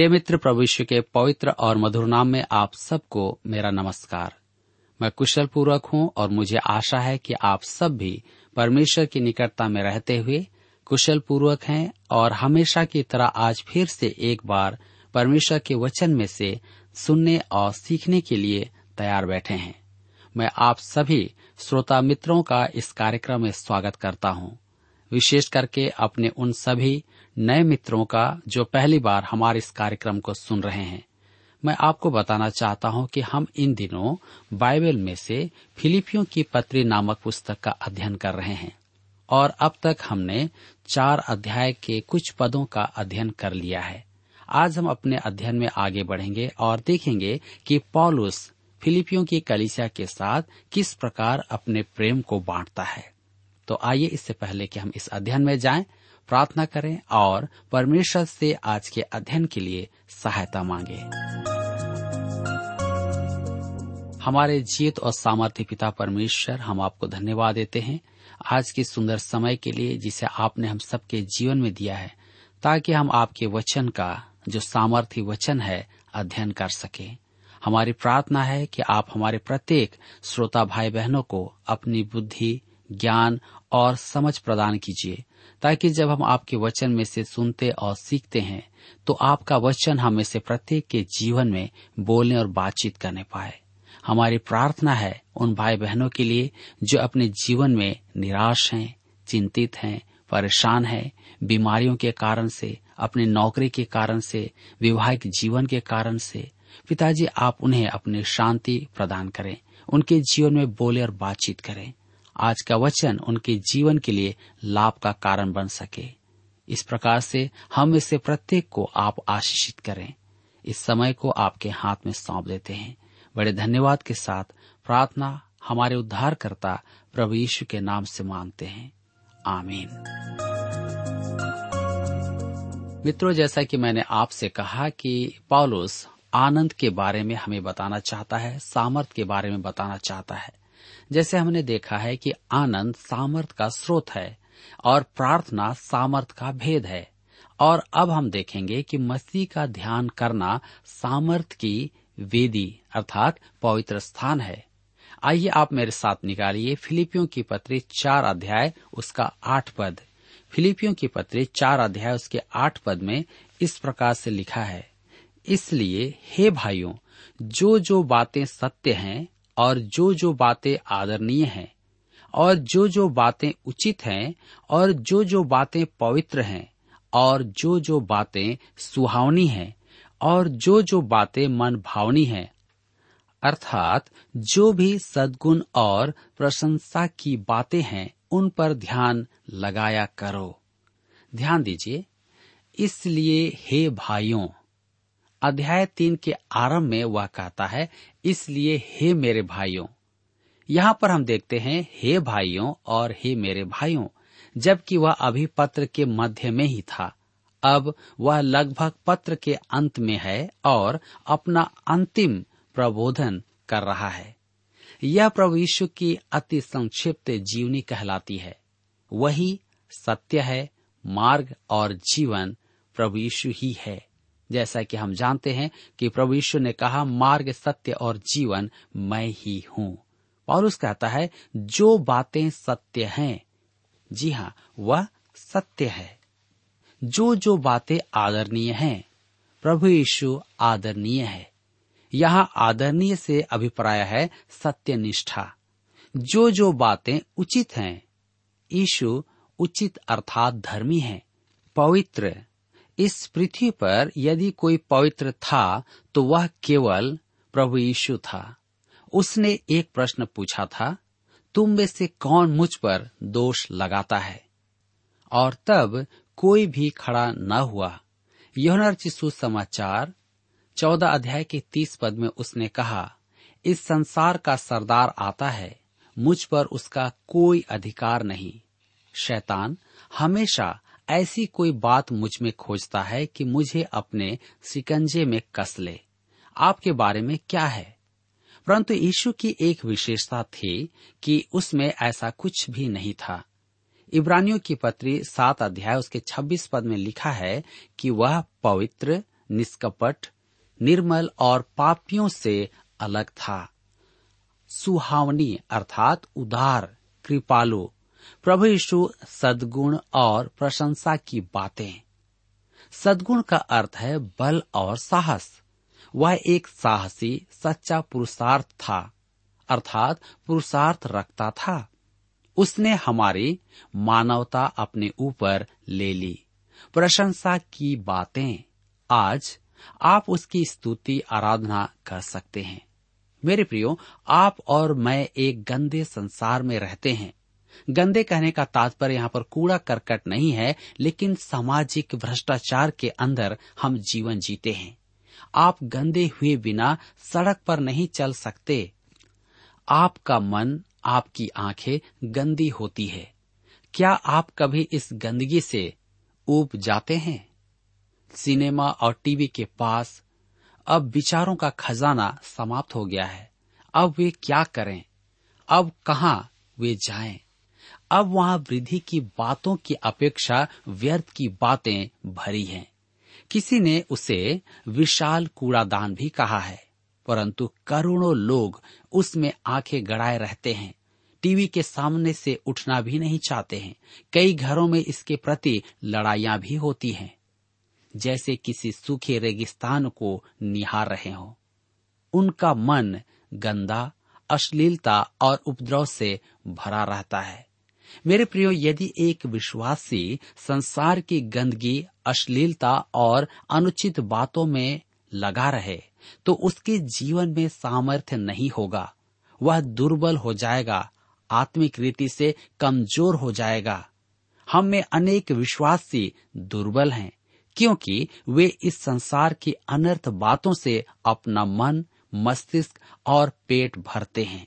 प्रिय मित्र प्रभु के पवित्र और मधुर नाम में आप सबको मेरा नमस्कार। मैं कुशल पूर्वक हूँ और मुझे आशा है कि आप सब भी परमेश्वर की निकटता में रहते हुए कुशल पूर्वक हैं और हमेशा की तरह आज फिर से एक बार परमेश्वर के वचन में से सुनने और सीखने के लिए तैयार बैठे हैं। मैं आप सभी श्रोता मित्रों का इस कार्यक्रम में स्वागत करता हूँ। विशेष करके अपने उन सभी नए मित्रों का जो पहली बार हमारे इस कार्यक्रम को सुन रहे हैं, मैं आपको बताना चाहता हूँ कि हम इन दिनों बाइबल में से फिलिपियों की पत्री नामक पुस्तक का अध्ययन कर रहे हैं और अब तक हमने चार अध्याय के कुछ पदों का अध्ययन कर लिया है। आज हम अपने अध्ययन में आगे बढ़ेंगे और देखेंगे कि पॉलुस फिलिपियों की कलिसिया के साथ किस प्रकार अपने प्रेम को बांटता है। तो आइए इससे पहले कि हम इस अध्ययन में जाएँ प्रार्थना करें और परमेश्वर से आज के अध्ययन के लिए सहायता मांगे। हमारे जीत और सामर्थ्य पिता परमेश्वर, हम आपको धन्यवाद देते हैं आज के सुंदर समय के लिए जिसे आपने हम सबके जीवन में दिया है, ताकि हम आपके वचन का, जो सामर्थ्य वचन है, अध्ययन कर सके। हमारी प्रार्थना है कि आप हमारे प्रत्येक श्रोता भाई बहनों को अपनी बुद्धि, ज्ञान और समझ प्रदान कीजिए। ताकि जब हम आपके वचन में से सुनते और सीखते हैं तो आपका वचन हमें से प्रत्येक के जीवन में बोलने और बातचीत करने पाए। हमारी प्रार्थना है उन भाई बहनों के लिए जो अपने जीवन में निराश हैं, चिंतित हैं, परेशान है, बीमारियों के कारण से, अपनी नौकरी के कारण से, विवाहिक जीवन के कारण से। पिताजी, आप उन्हें अपनी शांति प्रदान करें, उनके जीवन में बोले और बातचीत करें। आज का वचन उनके जीवन के लिए लाभ का कारण बन सके। इस प्रकार से हम इसे प्रत्येक को आप आशीषित करें। इस समय को आपके हाथ में सौंप देते हैं। बड़े धन्यवाद के साथ प्रार्थना हमारे उद्धारकर्ता प्रभु यीशु के नाम से मांगते हैं। आमीन। मित्रों, जैसा कि मैंने आपसे कहा कि पौलुस आनंद के बारे में हमें बताना चाहता है, सामर्थ के बारे में बताना चाहता है। जैसे हमने देखा है कि आनंद सामर्थ का स्रोत है और प्रार्थना सामर्थ का भेद है। और अब हम देखेंगे कि मसीह का ध्यान करना सामर्थ की वेदी अर्थात पवित्र स्थान है। आइए आप मेरे साथ निकालिए फिलिपियों की पत्री चार अध्याय, उसका आठ पद। फिलिपियों की पत्री चार अध्याय, उसके आठ पद में इस प्रकार से लिखा है, इसलिए हे भाइयों जो जो बातें सत्य हैं और जो जो बातें आदरणीय हैं, और जो जो बातें उचित हैं, और जो जो बातें पवित्र हैं, और जो जो बातें सुहावनी हैं, और जो जो बातें मन भावनी हैं, अर्थात जो भी सद्गुण और प्रशंसा की बातें हैं, उन पर ध्यान लगाया करो। ध्यान दीजिए। इसलिए हे भाइयों, अध्याय तीन के आरंभ में वह कहता है इसलिए हे मेरे भाइयों, यहाँ पर हम देखते हैं हे भाइयों और हे मेरे भाइयों, जबकि वह अभी पत्र के मध्य में ही था। अब वह लगभग पत्र के अंत में है और अपना अंतिम प्रबोधन कर रहा है। यह प्रभु यीशु की अति संक्षिप्त जीवनी कहलाती है। वही सत्य है, मार्ग और जीवन प्रभु यीशु ही है। जैसा कि हम जानते हैं कि प्रभु यीशु ने कहा, मार्ग, सत्य और जीवन मैं ही हूँ। पौलुस कहता है, जो बातें सत्य हैं, जी हाँ वह सत्य है। जो जो बातें आदरणीय हैं, प्रभु यीशु आदरणीय है। यहाँ आदरणीय से अभिप्राय है सत्य निष्ठा जो जो बातें उचित हैं, यीशु उचित अर्थात धर्मी है, पवित्र इस पृथ्वी पर यदि कोई पवित्र था तो वह केवल प्रभु यीशु था। उसने एक प्रश्न पूछा था, तुम में से कौन मुझ पर दोष लगाता है? और तब कोई भी खड़ा न हुआ। यौनर चिशु समाचार चौदह अध्याय के तीस पद में उसने कहा, इस संसार का सरदार आता है, मुझ पर उसका कोई अधिकार नहीं। शैतान हमेशा ऐसी कोई बात मुझमें खोजता है कि मुझे अपने सिकंजे में कस ले। आपके बारे में क्या है? परंतु यीशु की एक विशेषता थी कि उसमें ऐसा कुछ भी नहीं था। इब्रानियों की पत्री सात अध्याय उसके छब्बीस पद में लिखा है कि वह पवित्र, निष्कपट, निर्मल और पापियों से अलग था। सुहावनी अर्थात उदार, कृपालु प्रभु यीशु सदगुण और प्रशंसा की बातें। सदगुण का अर्थ है बल और साहस। वह एक साहसी, सच्चा पुरुषार्थ था, अर्थात पुरुषार्थ रखता था। उसने हमारी मानवता अपने ऊपर ले ली। प्रशंसा की बातें। आज आप उसकी स्तुति, आराधना कर सकते हैं। मेरे प्रियो, आप और मैं एक गंदे संसार में रहते हैं। गंदे कहने का तात्पर्य यहाँ पर कूड़ा करकट नहीं है, लेकिन सामाजिक भ्रष्टाचार के अंदर हम जीवन जीते हैं। आप गंदे हुए बिना सड़क पर नहीं चल सकते। आपका मन, आपकी आँखें गंदी होती है। क्या आप कभी इस गंदगी से ऊब जाते हैं? सिनेमा और टीवी के पास अब विचारों का खजाना समाप्त हो गया है। अब वे क्या करें? अब कहा वे जाएँ? अब वहाँ वृद्धि की बातों की अपेक्षा व्यर्थ की बातें भरी हैं। किसी ने उसे विशाल कूड़ादान भी कहा है, परंतु करोड़ों लोग उसमें आँखें गड़ाए रहते हैं। टीवी के सामने से उठना भी नहीं चाहते हैं। कई घरों में इसके प्रति लड़ाइयाँ भी होती हैं। जैसे किसी सूखे रेगिस्तान को निहार रहे हो। उनका मन गंदा, अश्लीलता और उपद्रव से भरा रहता है। मेरे प्रियो, यदि एक विश्वासी संसार की गंदगी, अश्लीलता और अनुचित बातों में लगा रहे तो उसके जीवन में सामर्थ्य नहीं होगा। वह दुर्बल हो जाएगा, आत्मिक रीति से कमज़ोर हो जाएगा। हम में अनेक विश्वासी दुर्बल हैं, क्योंकि वे इस संसार की अनर्थ बातों से अपना मन, मस्तिष्क और पेट भरते हैं।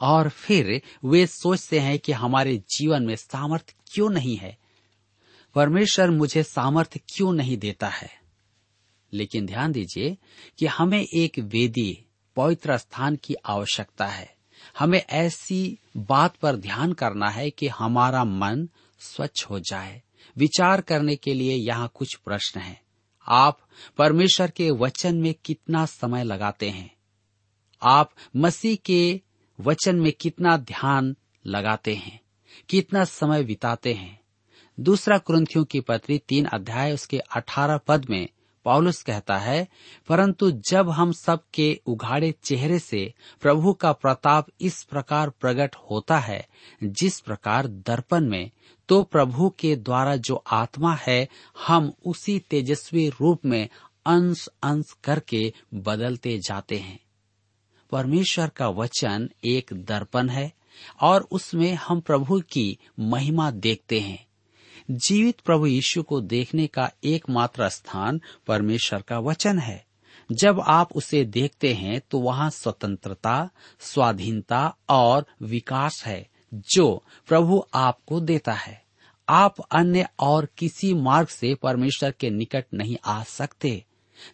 और फिर वे सोचते हैं कि हमारे जीवन में सामर्थ्य क्यों नहीं है? परमेश्वर मुझे सामर्थ्य क्यों नहीं देता है? लेकिन ध्यान दीजिए कि हमें एक वेदी, पवित्र स्थान की आवश्यकता है। हमें ऐसी बात पर ध्यान करना है कि हमारा मन स्वच्छ हो जाए। विचार करने के लिए यहाँ कुछ प्रश्न हैं। आप परमेश्वर के वचन में कितना समय लगाते हैं? आप मसीह के वचन में कितना ध्यान लगाते हैं, कितना समय बिताते हैं। दूसरा क्रंथियों की पत्री तीन अध्याय उसके अठारह पद में पौलुस कहता है, परंतु जब हम सब के उघाड़े चेहरे से प्रभु का प्रताप इस प्रकार प्रकट होता है, जिस प्रकार दर्पण में तो प्रभु के द्वारा जो आत्मा है, हम उसी तेजस्वी रूप में अंश अंश करके बदलते जाते हैं। परमेश्वर का वचन एक दर्पण है और उसमें हम प्रभु की महिमा देखते हैं। जीवित प्रभु यीशु को देखने का एकमात्र स्थान परमेश्वर का वचन है। जब आप उसे देखते हैं तो वहाँ स्वतंत्रता, स्वाधीनता और विकास है, जो प्रभु आपको देता है। आप अन्य और किसी मार्ग से परमेश्वर के निकट नहीं आ सकते।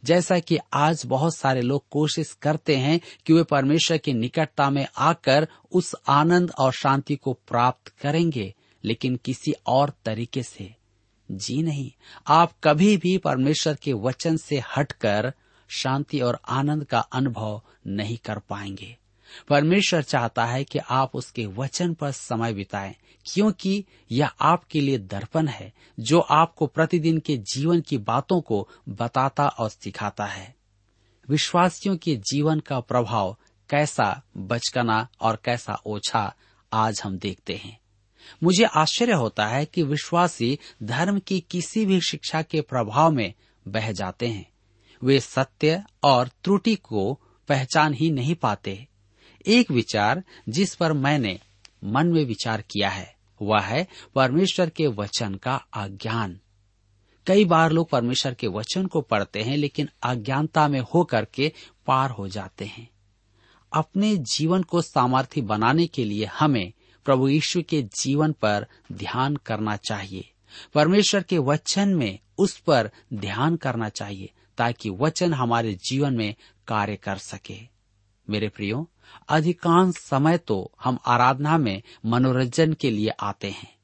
जैसा कि आज बहुत सारे लोग कोशिश करते हैं कि वे परमेश्वर की निकटता में आकर उस आनंद और शांति को प्राप्त करेंगे, लेकिन किसी और तरीके से। जी नहीं, आप कभी भी परमेश्वर के वचन से हटकर शांति और आनंद का अनुभव नहीं कर पाएँगे। परमेश्वर चाहता है कि आप उसके वचन पर समय बिताएँ, क्योंकि यह आपके लिए दर्पण है, जो आपको प्रतिदिन के जीवन की बातों को बताता और सिखाता है। विश्वासियों के जीवन का प्रभाव कैसा बचकना और कैसा ओछा आज हम देखते हैं। मुझे आश्चर्य होता है कि विश्वासी धर्म की किसी भी शिक्षा के प्रभाव में बह जाते हैं। वे सत्य और त्रुटि को पहचान ही नहीं पाते। एक विचार जिस पर मैंने मन में विचार किया है, वह है परमेश्वर के वचन का अज्ञान कई बार लोग परमेश्वर के वचन को पढ़ते हैं, लेकिन अज्ञानता में होकर के पार हो जाते हैं। अपने जीवन को सामर्थ्य बनाने के लिए हमें प्रभु यीशु के जीवन पर ध्यान करना चाहिए। परमेश्वर के वचन में उस पर ध्यान करना चाहिए, ताकि वचन हमारे जीवन में कार्य कर सके। मेरे प्रियो, अधिकांश समय तो हम आराधना में मनोरंजन के लिए आते हैं।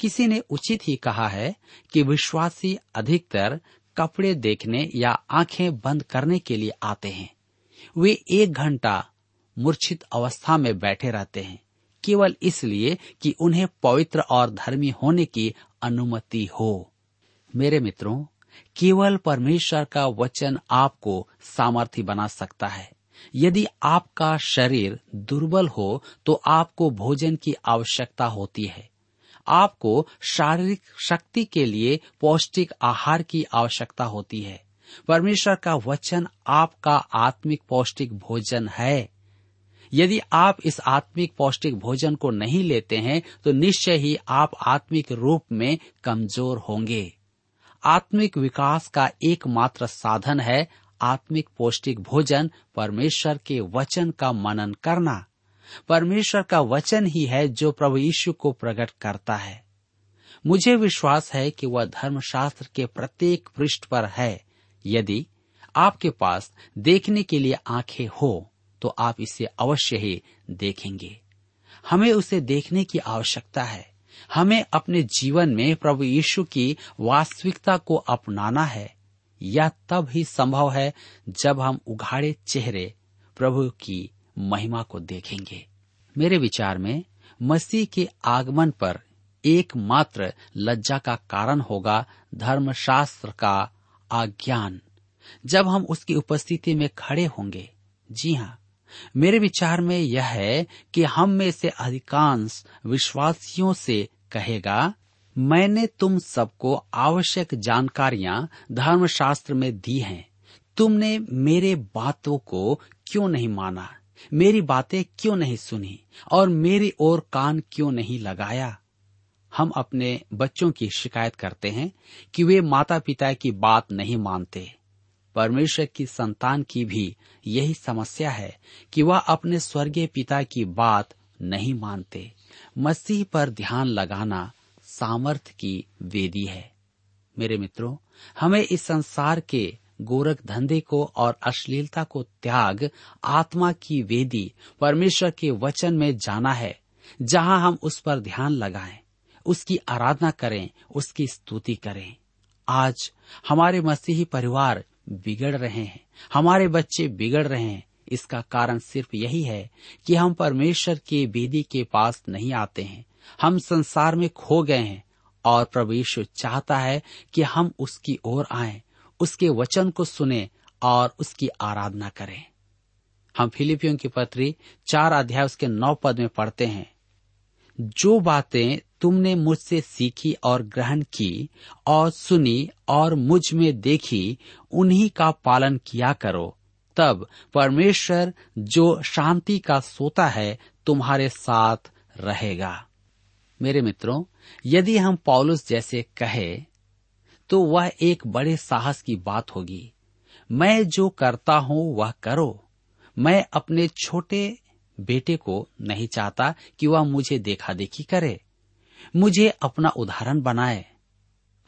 किसी ने उचित ही कहा है कि विश्वासी अधिकतर कपड़े देखने या आँखें बंद करने के लिए आते हैं। वे एक घंटा मूर्छित अवस्था में बैठे रहते हैं, केवल इसलिए कि उन्हें पवित्र और धर्मी होने की अनुमति हो। मेरे मित्रों, केवल परमेश्वर का वचन आपको सामर्थ्य बना सकता है। यदि आपका शरीर दुर्बल हो तो आपको भोजन की आवश्यकता होती है। आपको शारीरिक शक्ति के लिए पौष्टिक आहार की आवश्यकता होती है। परमेश्वर का वचन आपका आत्मिक पौष्टिक भोजन है। यदि आप इस आत्मिक पौष्टिक भोजन को नहीं लेते हैं तो निश्चय ही आप आत्मिक रूप में कमज़ोर होंगे। आत्मिक विकास का एकमात्र साधन है आत्मिक पौष्टिक भोजन परमेश्वर के वचन का मनन करना। परमेश्वर का वचन ही है जो प्रभु यीशु को प्रकट करता है। मुझे विश्वास है कि वह धर्मशास्त्र के प्रत्येक पृष्ठ पर है। यदि आपके पास देखने के लिए आँखें हो तो आप इसे अवश्य ही देखेंगे। हमें उसे देखने की आवश्यकता है। हमें अपने जीवन में प्रभु यीशु की वास्तविकता को अपनाना है। यह तब ही संभव है जब हम उघाड़े चेहरे प्रभु की महिमा को देखेंगे। मेरे विचार में, मसीह के आगमन पर एकमात्र लज्जा का कारण होगा धर्मशास्त्र का आज्ञान। जब हम उसकी उपस्थिति में खड़े होंगे, जी हाँ मेरे विचार में यह है कि हम में से अधिकांश विश्वासियों से कहेगा मैंने तुम सबको आवश्यक जानकारियाँ धर्मशास्त्र में दी हैं। तुमने मेरे बातों को क्यों नहीं माना? मेरी बातें क्यों नहीं सुनी? और मेरी ओर कान क्यों नहीं लगाया? हम अपने बच्चों की शिकायत करते हैं कि वे माता पिता की बात नहीं मानते। परमेश्वर की संतान की भी यही समस्या है कि वह अपने स्वर्गीय पिता की बात नहीं मानते। मसीह पर ध्यान लगाना सामर्थ्य की वेदी है। मेरे मित्रों, हमें इस संसार के गोरख धंधे को और अश्लीलता को त्याग, आत्मा की वेदी, परमेश्वर के वचन में जाना है, जहाँ हम उस पर ध्यान लगाएँ, उसकी आराधना करें, उसकी स्तुति करें। आज हमारे मसीही परिवार बिगड़ रहे हैं, हमारे बच्चे बिगड़ रहे हैं, इसका कारण सिर्फ़ यही है कि हम परमेश्वर के वेदी के पास नहीं आते हैं हम संसार में खो गए हैं और प्रभु यीशु चाहता है कि हम उसकी ओर आएँ, उसके वचन को सुने और उसकी आराधना करें। हम फिलिपियों की पत्री चार अध्याय उसके नौ पद में पढ़ते हैं। जो बातें तुमने मुझसे सीखी और ग्रहण की और सुनी और मुझमें देखी उन्हीं का पालन किया करो। तब परमेश्वर जो शांति का सोता है तुम्हारे साथ रहेगा। मेरे मित्रों, यदि हम पौलुस जैसे कहे तो वह एक बड़े साहस की बात होगी। मैं जो करता हूँ, वह करो। मैं अपने छोटे बेटे को नहीं चाहता कि वह मुझे देखा देखी करे। मुझे अपना उदाहरण बनाए।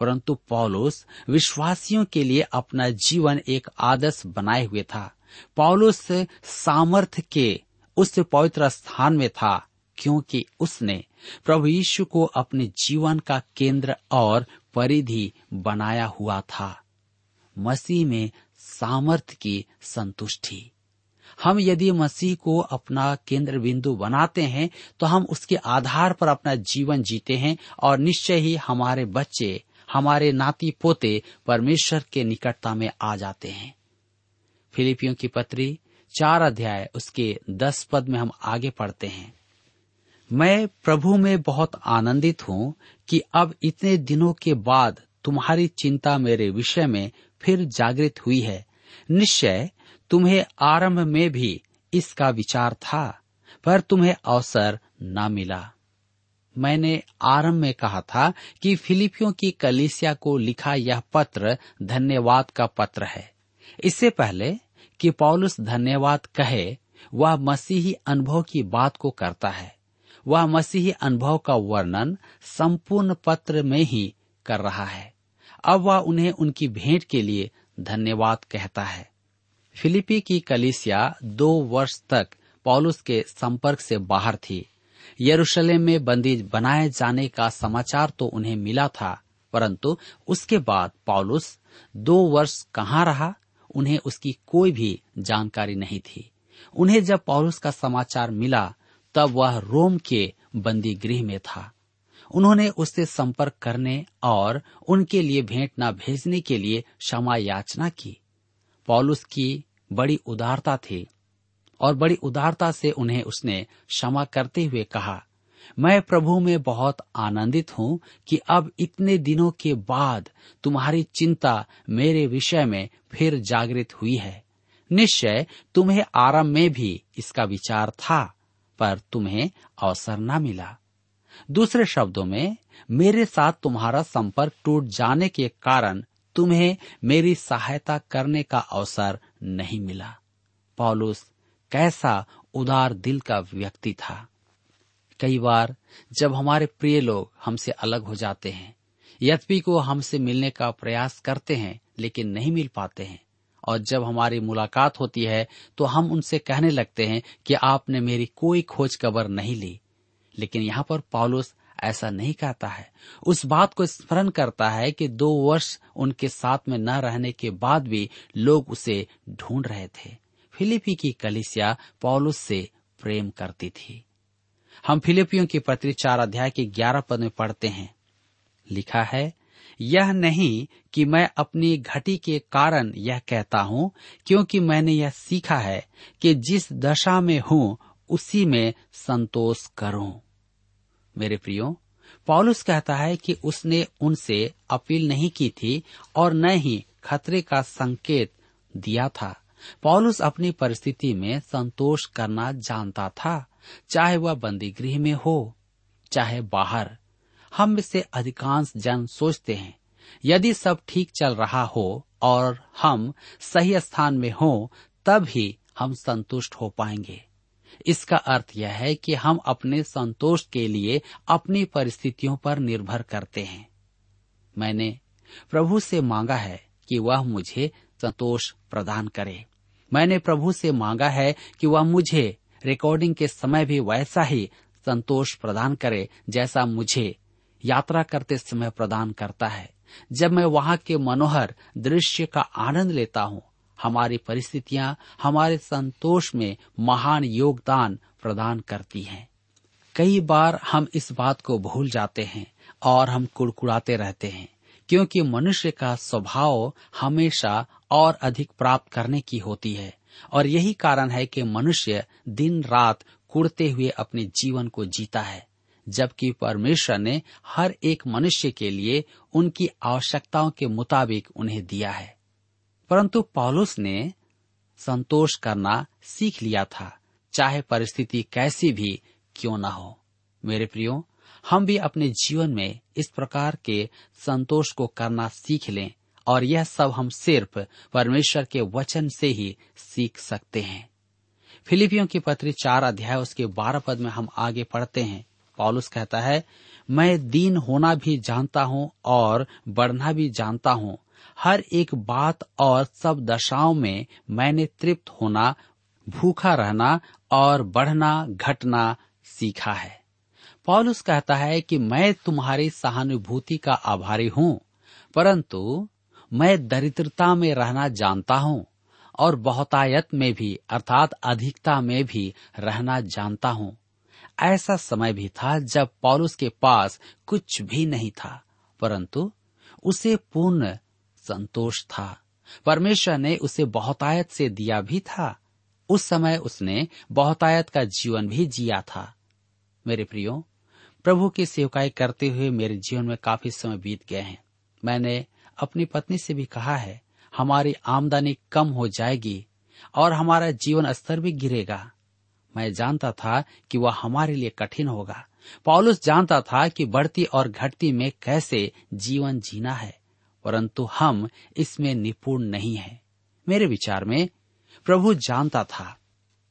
परंतु पौलुस विश्वासियों के लिए अपना जीवन एक आदर्श बनाए हुए था। पौलुस सामर्थ्य के उस पवित्र स्थान में था, क्योंकि उसने प्रभु यीशु को अपने जीवन का केंद्र और परिधि बनाया हुआ था। मसीह में सामर्थ्य की संतुष्टि। हम यदि मसीह को अपना केंद्र बिंदु बनाते हैं तो हम उसके आधार पर अपना जीवन जीते हैं और निश्चय ही हमारे बच्चे, हमारे नाती पोते परमेश्वर के निकटता में आ जाते हैं। फिलिपियों की पत्री, चार अध्याय, उसके दस पद में हम आगे पढ़ते हैं। मैं प्रभु में बहुत आनंदित हूँ कि अब इतने दिनों के बाद तुम्हारी चिंता मेरे विषय में फिर जागृत हुई है। निश्चय तुम्हें आरंभ में भी इसका विचार था, पर तुम्हें अवसर न मिला। मैंने आरंभ में कहा था कि फिलिपियों की कलिसिया को लिखा यह पत्र धन्यवाद का पत्र है। इससे पहले कि पौलुस धन्यवाद कहे, वह मसीही अनुभव की बात को करता है। वह मसीही अनुभव का वर्णन संपूर्ण पत्र में ही कर रहा है। अब वह उन्हें उनकी भेंट के लिए धन्यवाद कहता है। फिलिपी की कलिसिया दो वर्ष तक पौलुस के संपर्क से बाहर थी। यरूशलेम में बंदी बनाए जाने का समाचार तो उन्हें मिला था, परंतु उसके बाद पॉलुस दो वर्ष कहाँ रहा, उन्हें उसकी कोई भी जानकारी नहीं थी। उन्हें जब पॉलुस का समाचार मिला तब वह रोम के बंदी गृह में था। उन्होंने उससे संपर्क करने और उनके लिए भेंट न भेजने के लिए क्षमा याचना की। पॉलुस की बड़ी उदारता थी और बड़ी उदारता से उन्हें उसने क्षमा करते हुए कहा, मैं प्रभु में बहुत आनंदित हूँ कि अब इतने दिनों के बाद तुम्हारी चिंता मेरे विषय में फिर जागृत हुई है। निश्चय तुम्हें आराम में भी इसका विचार था। पर तुम्हें अवसर न मिला। दूसरे शब्दों में, मेरे साथ तुम्हारा संपर्क टूट जाने के कारण तुम्हें मेरी सहायता करने का अवसर नहीं मिला। पॉलुस कैसा उदार दिल का व्यक्ति था। कई बार जब हमारे प्रिय लोग हमसे अलग हो जाते हैं, यद्यपि को हमसे मिलने का प्रयास करते हैं, लेकिन नहीं मिल पाते हैं और जब हमारी मुलाकात होती है तो हम उनसे कहने लगते हैं कि आपने मेरी कोई खोज खबर नहीं ली। लेकिन यहाँ पर पॉलुस ऐसा नहीं कहता है। उस बात को स्मरण करता है कि दो वर्ष उनके साथ में न रहने के बाद भी लोग उसे ढूंढ रहे थे। फिलिपी की कलिसिया पॉलुस से प्रेम करती थी। हम फिलिपियों की पत्री चार अध्याय के ग्यारह पद में पढ़ते हैं। लिखा है यह नहीं कि मैं अपनी घटी के कारण यह कहता हूँ, क्योंकि मैंने यह सीखा है कि जिस दशा में हूँ, उसी में संतोष करूँ। मेरे प्रियो, पॉलुस कहता है कि उसने उनसे अपील नहीं की थी और न ही खतरे का संकेत दिया था। पॉलुस अपनी परिस्थिति में संतोष करना जानता था, चाहे वह बंदी गृह में हो, चाहे बाहर। हम में से अधिकांश जन सोचते हैं, यदि सब ठीक चल रहा हो और हम सही स्थान में हो तब ही हम संतुष्ट हो पाएँगे। इसका अर्थ यह है कि हम अपने संतोष के लिए अपनी परिस्थितियों पर निर्भर करते हैं। मैंने प्रभु से मांगा है कि वह मुझे संतोष प्रदान करे। मैंने प्रभु से मांगा है कि वह मुझे रिकॉर्डिंग के समय भी वैसा ही संतोष प्रदान करे जैसा मुझे यात्रा करते समय प्रदान करता है। जब मैं वहाँ के मनोहर दृश्य का आनंद लेता हूँ, हमारी परिस्थितियाँ, हमारे संतोष में महान योगदान प्रदान करती हैं। कई बार हम इस बात को भूल जाते हैं और हम कुड़कुड़ाते रहते हैं, क्योंकि मनुष्य का स्वभाव हमेशा और अधिक प्राप्त करने की होती है, और यही कारण है कि मनुष्य दिन रात कुड़ते हुए अपने जीवन को जीता है। जबकि परमेश्वर ने हर एक मनुष्य के लिए उनकी आवश्यकताओं के मुताबिक उन्हें दिया है। परंतु पौलुस ने संतोष करना सीख लिया था, चाहे परिस्थिति कैसी भी क्यों न हो। मेरे प्रियो, हम भी अपने जीवन में इस प्रकार के संतोष को करना सीख लें और यह सब हम सिर्फ़ परमेश्वर के वचन से ही सीख सकते हैं। फिलिपियों की पत्री चार अध्याय उसके बारह पद में हम आगे पढ़ते हैं। पॉलुस कहता है, मैं दीन होना भी जानता हूँ और बढ़ना भी जानता हूँ। हर एक बात और सब दशाओं में मैंने तृप्त होना, भूखा रहना और बढ़ना, घटना सीखा है। पॉलुस कहता है कि मैं तुम्हारी सहानुभूति का आभारी हूँ, परंतु मैं दरिद्रता में रहना जानता हूँ और बहुतायत में भी, अर्थात अधिकता में भी रहना जानता हूँ। ऐसा समय भी था जब पॉलुस के पास कुछ भी नहीं था, परंतु उसे पूर्ण संतोष था। परमेश्वर ने उसे बहुतायत से दिया भी था। उस समय उसने बहुतायत का जीवन भी जिया था। मेरे प्रियो, प्रभु की सेवकाई करते हुए मेरे जीवन में काफ़ी समय बीत गए हैं। मैंने अपनी पत्नी से भी कहा है, हमारी आमदनी कम हो जाएगी और हमारा जीवन स्तर भी गिरेगा। मैं जानता था कि वह हमारे लिए कठिन होगा। पॉलुस जानता था कि बढ़ती और घटती में कैसे जीवन जीना है, परंतु हम इसमें निपुण नहीं हैं। मेरे विचार में, प्रभु जानता था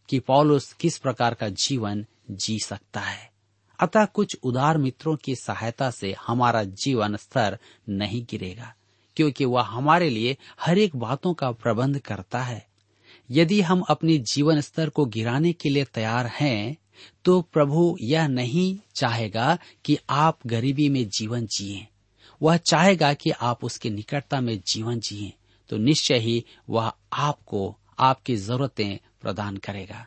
कि पौलुस किस प्रकार का जीवन जी सकता है। अतः कुछ उदार मित्रों की सहायता से हमारा जीवन स्तर नहीं गिरेगा, क्योंकि वह हमारे लिए हर एक बातों का प्रबंध करता है। यदि हम अपने जीवन स्तर को गिराने के लिए तैयार हैं तो प्रभु यह नहीं चाहेगा कि आप गरीबी में जीवन जिए। वह चाहेगा कि आप उसके निकटता में जीवन जिए तो निश्चय ही वह आपको आपकी जरूरतें प्रदान करेगा।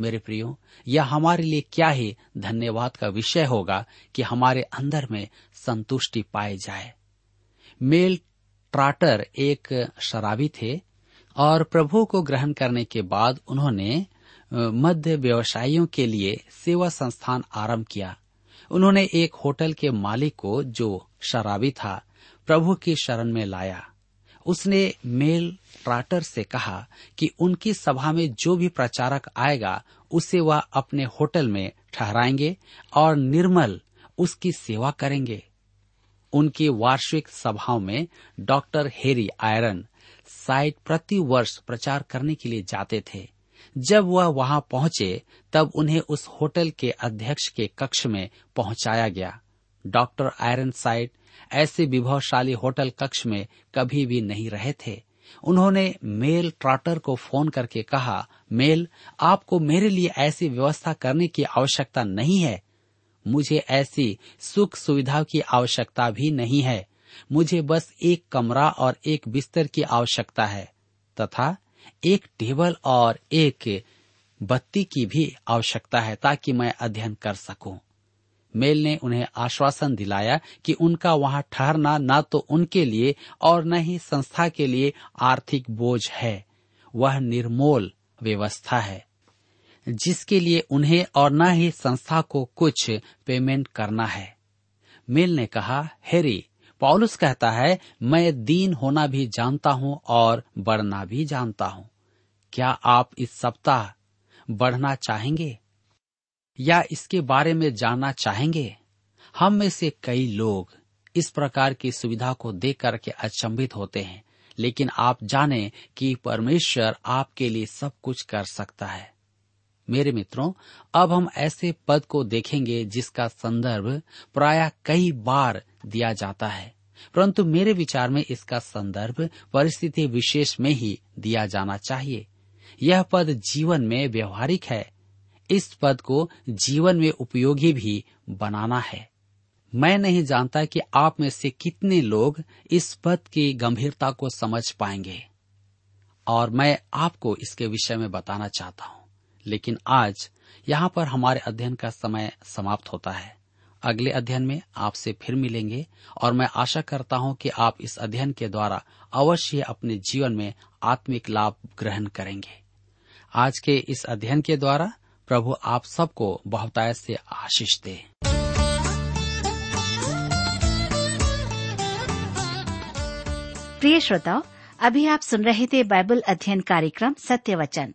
मेरे प्रियो, यह हमारे लिए क्या ही धन्यवाद का विषय होगा कि हमारे अंदर में संतुष्टि पाई जाए। मेल ट्राटर एक शराबी थे और प्रभु को ग्रहण करने के बाद उन्होंने मध्य व्यवसायियों के लिए सेवा संस्थान आरंभ किया। उन्होंने एक होटल के मालिक को, जो शराबी था, प्रभु की शरण में लाया। उसने मेल ट्राटर से कहा कि उनकी सभा में जो भी प्रचारक आएगा, उसे वह अपने होटल में ठहराएँगे और निर्मल उसकी सेवा करेंगे। उनकी वार्षिक सभाओं में डॉक्टर हेरी आयरन साइट प्रति वर्ष प्रचार करने के लिए जाते थे। जब वह वहाँ पहुँचे, तब उन्हें उस होटल के अध्यक्ष के कक्ष में पहुँचाया गया। डॉक्टर आयरन साइड ऐसे विभवशाली होटल कक्ष में कभी भी नहीं रहे थे। उन्होंने मेल ट्राटर को फ़ोन करके कहा, मेल, आपको मेरे लिए ऐसी व्यवस्था करने की आवश्यकता नहीं है। मुझे ऐसी सुख सुविधाओं की आवश्यकता भी नहीं है। मुझे बस एक कमरा और एक बिस्तर की आवश्यकता है, तथा एक टेबल और एक बत्ती की भी आवश्यकता है ताकि मैं अध्ययन कर सकूँ। मेल ने उन्हें आश्वासन दिलाया कि उनका वहाँ ठहरना न तो उनके लिए और न ही संस्था के लिए आर्थिक बोझ है वह निर्मोल व्यवस्था है, जिसके लिए उन्हें और न ही संस्था को कुछ पेमेंट करना है मेल ने कहा, हेरी पॉलुस कहता है, मैं दीन होना भी जानता हूँ और बढ़ना भी जानता हूँ। क्या आप इस सप्ताह बढ़ना चाहेंगे? या इसके बारे में जानना चाहेंगे? हम में से कई लोग इस प्रकार की सुविधा को देख करके अचंभित होते हैं, लेकिन आप जाने कि परमेश्वर आपके लिए सब कुछ कर सकता है। मेरे मित्रों, अब हम ऐसे पद को देखेंगे जिसका संदर्भ प्राय कई बार दिया जाता है। परंतु मेरे विचार में इसका संदर्भ परिस्थिति विशेष में ही दिया जाना चाहिए। यह पद जीवन में व्यवहारिक है। इस पद को जीवन में उपयोगी भी बनाना है। मैं नहीं जानता कि आप में से कितने लोग इस पद की गंभीरता को समझ पाएँगे। और मैं आपको इसके विषय में बताना चाहता हूँ। लेकिन आज यहाँ पर हमारे अध्ययन का समय समाप्त होता है। अगले अध्ययन में आपसे फिर मिलेंगे और मैं आशा करता हूँ कि आप इस अध्ययन के द्वारा अवश्य अपने जीवन में आत्मिक लाभ ग्रहण करेंगे। आज के इस अध्ययन के द्वारा प्रभु आप सबको बहुतायत से आशीष दे। प्रिय श्रोताओं, अभी आप सुन रहे थे बाइबल अध्ययन कार्यक्रम सत्य वचन।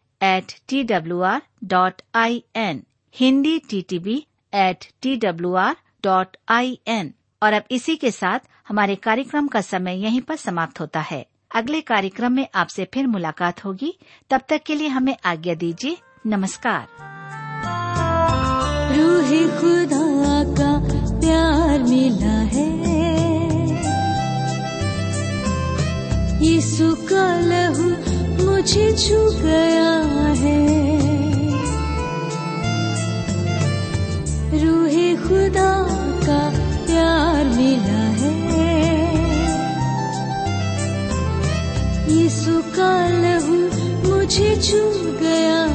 at T W R dot I N Hindi T T B at T W R dot I N और अब इसी के साथ हमारे कार्यक्रम का समय यहीं पर समाप्त होता है। अगले कार्यक्रम में आपसे फिर मुलाकात होगी। तब तक के लिए हमें आज्ञा दीजिए। नमस्कार। रूह खुदा का प्यार मिला है। यीशु का लहू मुझे छू गया है। रूहे खुदा का प्यार मिला है। यीशु का लहू मुझे छू गया